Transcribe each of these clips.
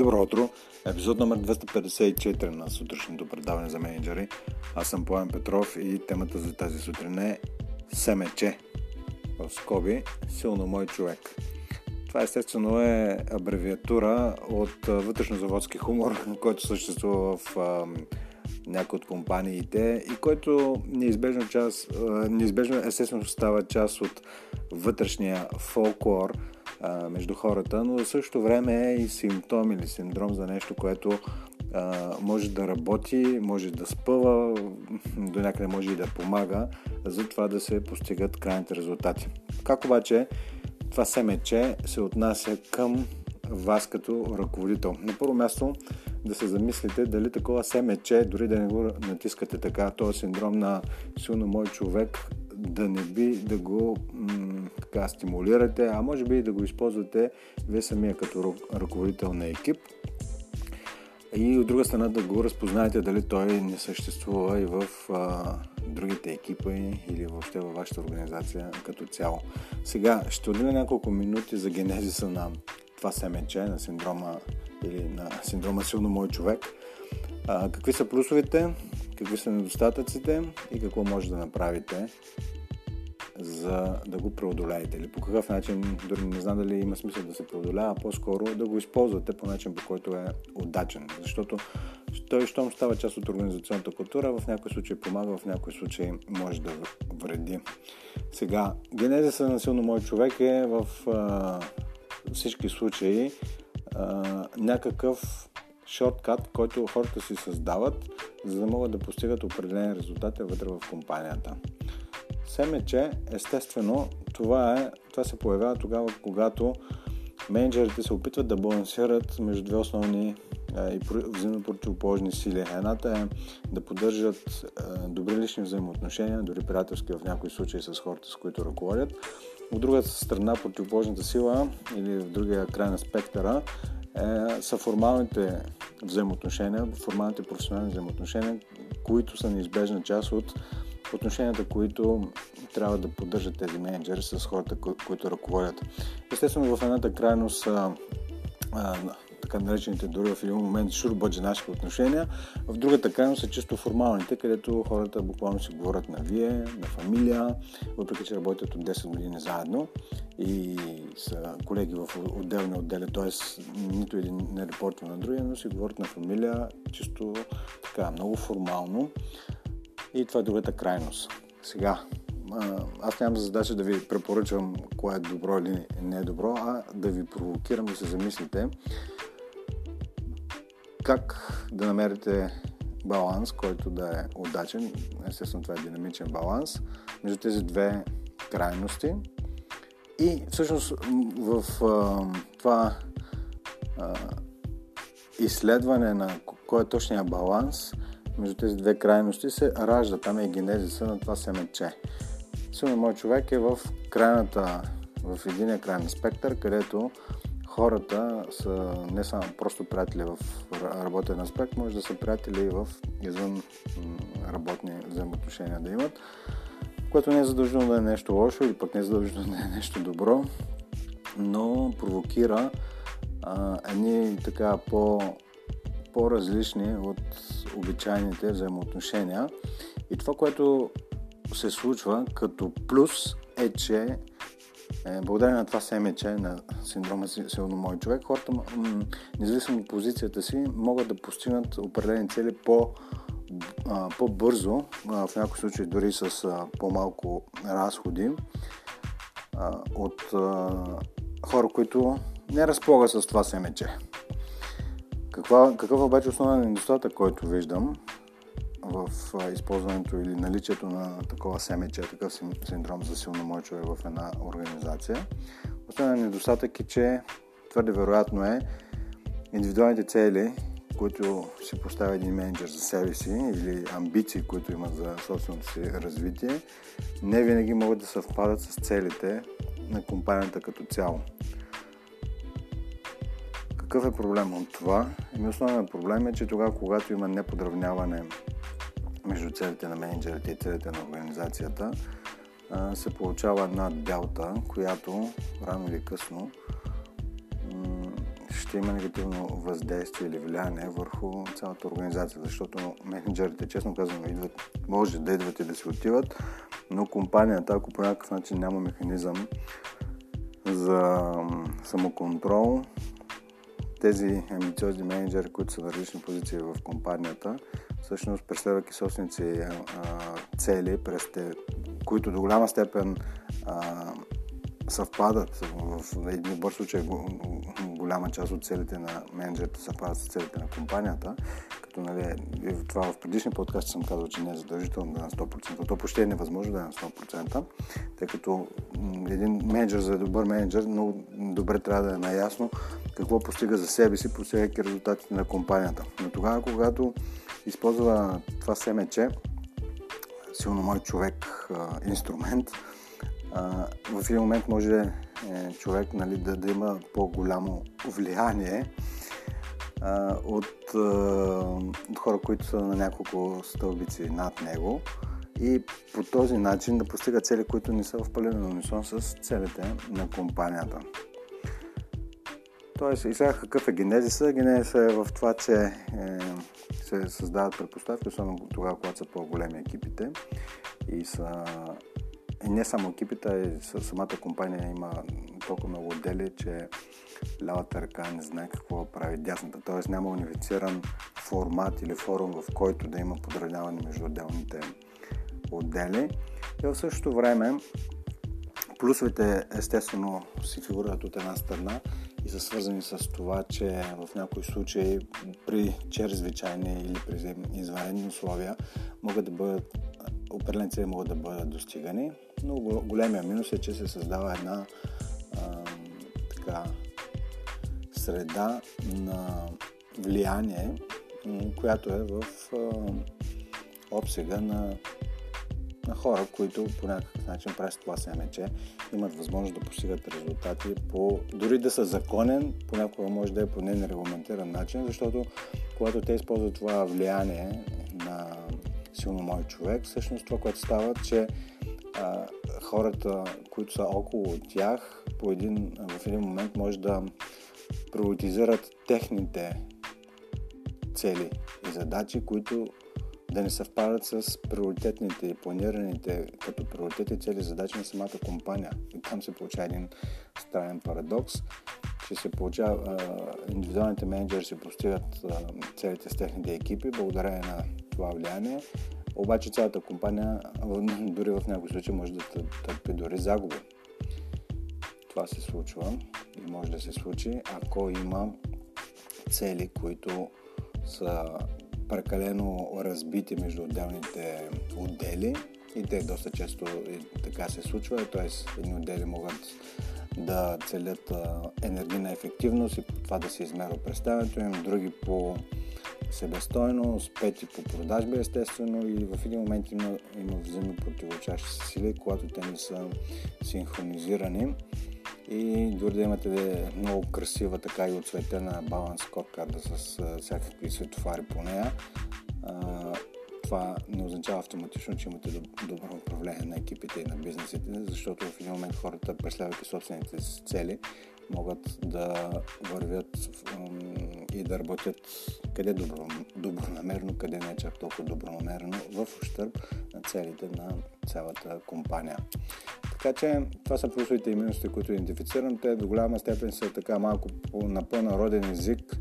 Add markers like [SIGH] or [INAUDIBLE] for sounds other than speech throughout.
Добро утро! Епизод номер 254 на сутрешното предаване за менеджери. Аз съм Поем Петров и темата за тази сутрин е СМЧ. В скоби силно мой човек. Това естествено е абревиатура от вътрешно-заводски хумор, [LAUGHS] който съществува в някои от компаниите и който неизбежно, част, неизбежно естествено става част от вътрешния фолклор – а, между хората, но в същото време е и симптом или синдром за нещо, което а, може да работи, може да спъва, до някъде може и да помага за това да се постигат крайните резултати. Как обаче това семече се отнася към вас като ръководител? На първо място да се замислите дали такова семече, дори да не го натискате така, този синдром на силно мой човек, да не би да го м- така стимулирате, а може би и да го използвате вие самия като ръководител на екип. И от друга страна да го разпознаете дали той не съществува и в а, другите екипи или въобще във вашата организация като цяло. Сега ще отделя няколко минути за генезиса на това семече, на синдрома или на синдрома силно мой човек. А, какви са плюсовете, какви са недостатъците и какво може да направите за да го преодолеете или по какъв начин, дори не знам дали има смисъл да се преодолява, по-скоро да го използвате по начин, по който е удачен. Защото той, щом става част от организационната култура, в някои случаи помага, в някои случаи може да вреди. Сега, генезиса на силно мой човек е в а, всички случаи а, някакъв шорткат, който хората си създават, за да могат да постигат определени резултати вътре в компанията. Семече, естествено, това, е, това се появява тогава, когато менеджерите се опитват да балансират между две основни и взаимно противоположни сили. Едната е да поддържат добри лични взаимоотношения, дори приятелски в някои случаи с хората, с които ръководят. От другата страна, противоположната сила или в другия край на спектъра е, са формалните взаимоотношения, формалните професионални взаимоотношения, които са неизбежна част от отношенията, които трябва да поддържат тези менеджери с хората, които ръководят. Естествено, в едната крайност така наречените дори в един момент шурбаджанашки отношения, в другата крайност са чисто формалните, където хората буквално си говорят на вие, на фамилия, въпреки че работят от 10 години заедно и са колеги в отделни отдели, т.е. нито един не репортва на другия, но си говорят на фамилия, чисто така много формално. И това е другата крайност. Сега, аз нямам за задача да ви препоръчвам кое е добро или не е добро, а да ви провокирам да се замислите как да намерите баланс, който да е удачен. Естествено, това е динамичен баланс между тези две крайности. И всъщност в а, това а, изследване на кой е точния баланс, между тези две крайности се ражда. Там е генезиса на това семече. Силно мой човек е в крайната, в единия край на спектър, където хората са не само просто приятели в работен аспект, може да са приятели в извън работни взаимоотношения да имат, което не е задължено да е нещо лошо или пък не е задължено да е нещо добро, но провокира а, едни така по по-различни от обичайните взаимоотношения. И това, което се случва като плюс е, че е, благодарение на това семече на синдрома силно мой човек, хората, независимо от позицията си, могат да постигнат определени цели по, по-бързо, в някои случаи дори с по-малко разходи от хора, които не разполагат с това семече. Каква, какъв е обаче основен недостатък, който виждам в използването или наличието на такова семече, такъв синдром за силно мой човек в една организация? Основен недостатък е, че твърде вероятно е индивидуалните цели, които си поставя един менеджер за себе си или амбиции, които имат за собственото си развитие, не винаги могат да съвпадат с целите на компанията като цяло. Какъв е проблем от това? Еми основният проблем е, че тогава, когато има неподравняване между целите на менеджерите и целите на организацията, се получава една делта, която рано или късно ще има негативно въздействие или влияние върху цялата организация, защото менеджерите, честно казвам, идват, може да идват и да си отиват, но компанията, ако по някакъв начин няма механизъм за самоконтрол, тези амбициозни менеджери, които са на различни позиции в компанията, всъщност преследвайки собственици цели, през те, които до голяма степен съвпадат в един добър случай голяма част от целите на менеджерите съвпадат с целите на компанията, като нали, това в предишни подкасти съм казал, че не е задължително да е на 100%. То почти е невъзможно да е на 100%, тъй като един менеджер за добър менеджер много добре трябва да е наясно какво постига за себе си, постигайки резултатите на компанията. Но тогава, когато използва това семече, силно мой човек инструмент, в един момент може е, човек нали, да, да има по-голямо влияние от, от хора, които са на няколко стълбици над него и по този начин да постига цели, които не са в пълен унисон с целите на компанията. Тоест, и сега какъв е генезиса? Генезиса е в това, че е, се създават предпоставки, особено тогава, когато са по-големи екипите и са и не само екипите, и самата компания има толкова много отдели, че лявата ръка не знае какво прави дясната. Т.е. няма унифициран формат или форум, в който да има подравняване между отделните отдели. И в същото време плюсовете естествено си фигурират от една страна и са свързани с това, че в някои случаи при чрезвичайни или при извънредни условия могат да бъдат определени цели могат да бъдат достигани, но големия минус е, че се създава една а, така, среда на влияние, която е в а, обсега на, на хора, които по някакъв начин през това семече имат възможност да постигат резултати по, дори да са законен, понякога може да е по нерегламентиран начин, защото когато те използват това влияние на силно мой човек, всъщност това, което става, че а, хората, които са около тях, по един, в един момент може да приоритизират техните цели и задачи, които да не съвпадат с приоритетните и планираните като приоритети цели задачи на самата компания. И там се получава един странен парадокс, че се получава, индивидуалните менеджери се постигат целите с техните екипи, благодарение на това влияние, обаче цялата компания дори в някои случаи може да търпи дори загуби. Това се случва и може да се случи, ако има цели, които са прекалено разбити между отделните отдели и те доста често и така се случва, т.е. едни отдели могат да целят енергийна ефективност и това да се измерва представянето им, други по себестойност, пети по продажби естествено и в един момент има, има взаимно противочащи се сили, когато те не са синхронизирани. И дори да имате много красива така и отцветена баланс карта с всякакви светофари по нея, това не означава автоматично, че имате добро управление на екипите и на бизнесите, защото в един момент хората, преследвайки собствените си цели, могат да вървят и да работят къде добро, добронамерено, къде не чак толкова добронамерено, в ущърп на целите на цялата компания. Така че това са плюсовете и минусите, които идентифицирам. Те до голяма степен са така малко на по-народен език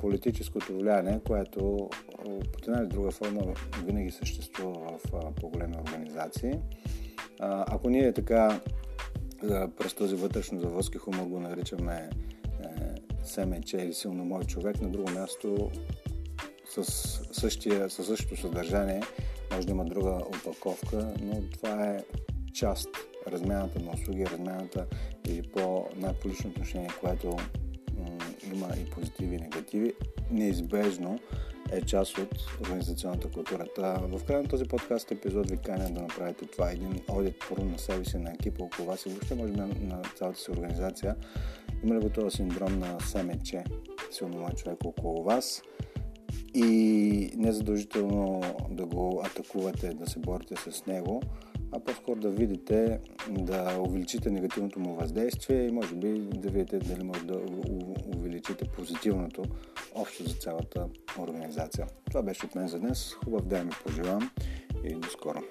политическото влияние, което по една или друга форма винаги съществува в по-големи организации. Ако ние така през този вътрешно заводски хумор го наричаме е, семече или силно мой човек, на друго място с, същия, със същото съдържание може да има друга опаковка, но това е част размяната на услуги, размяната или по най-полично отношение, което м- има и позитиви и негативи, неизбежно е част от организационната култура. Та, в края на този подкаст епизод ви каня да направите това един одит първо на себе си, на екипа около вас и въобще може би на, цялата си организация. Има ли го този синдром на семече, силно мой човек около вас? И не задължително да го атакувате, да се борите с него, а по-скоро да видите, да увеличите негативното му въздействие и може би да видите дали може да увеличите позитивното общо за цялата организация. Това беше от мен за днес. Хубав ден ми пожелавам и до скоро!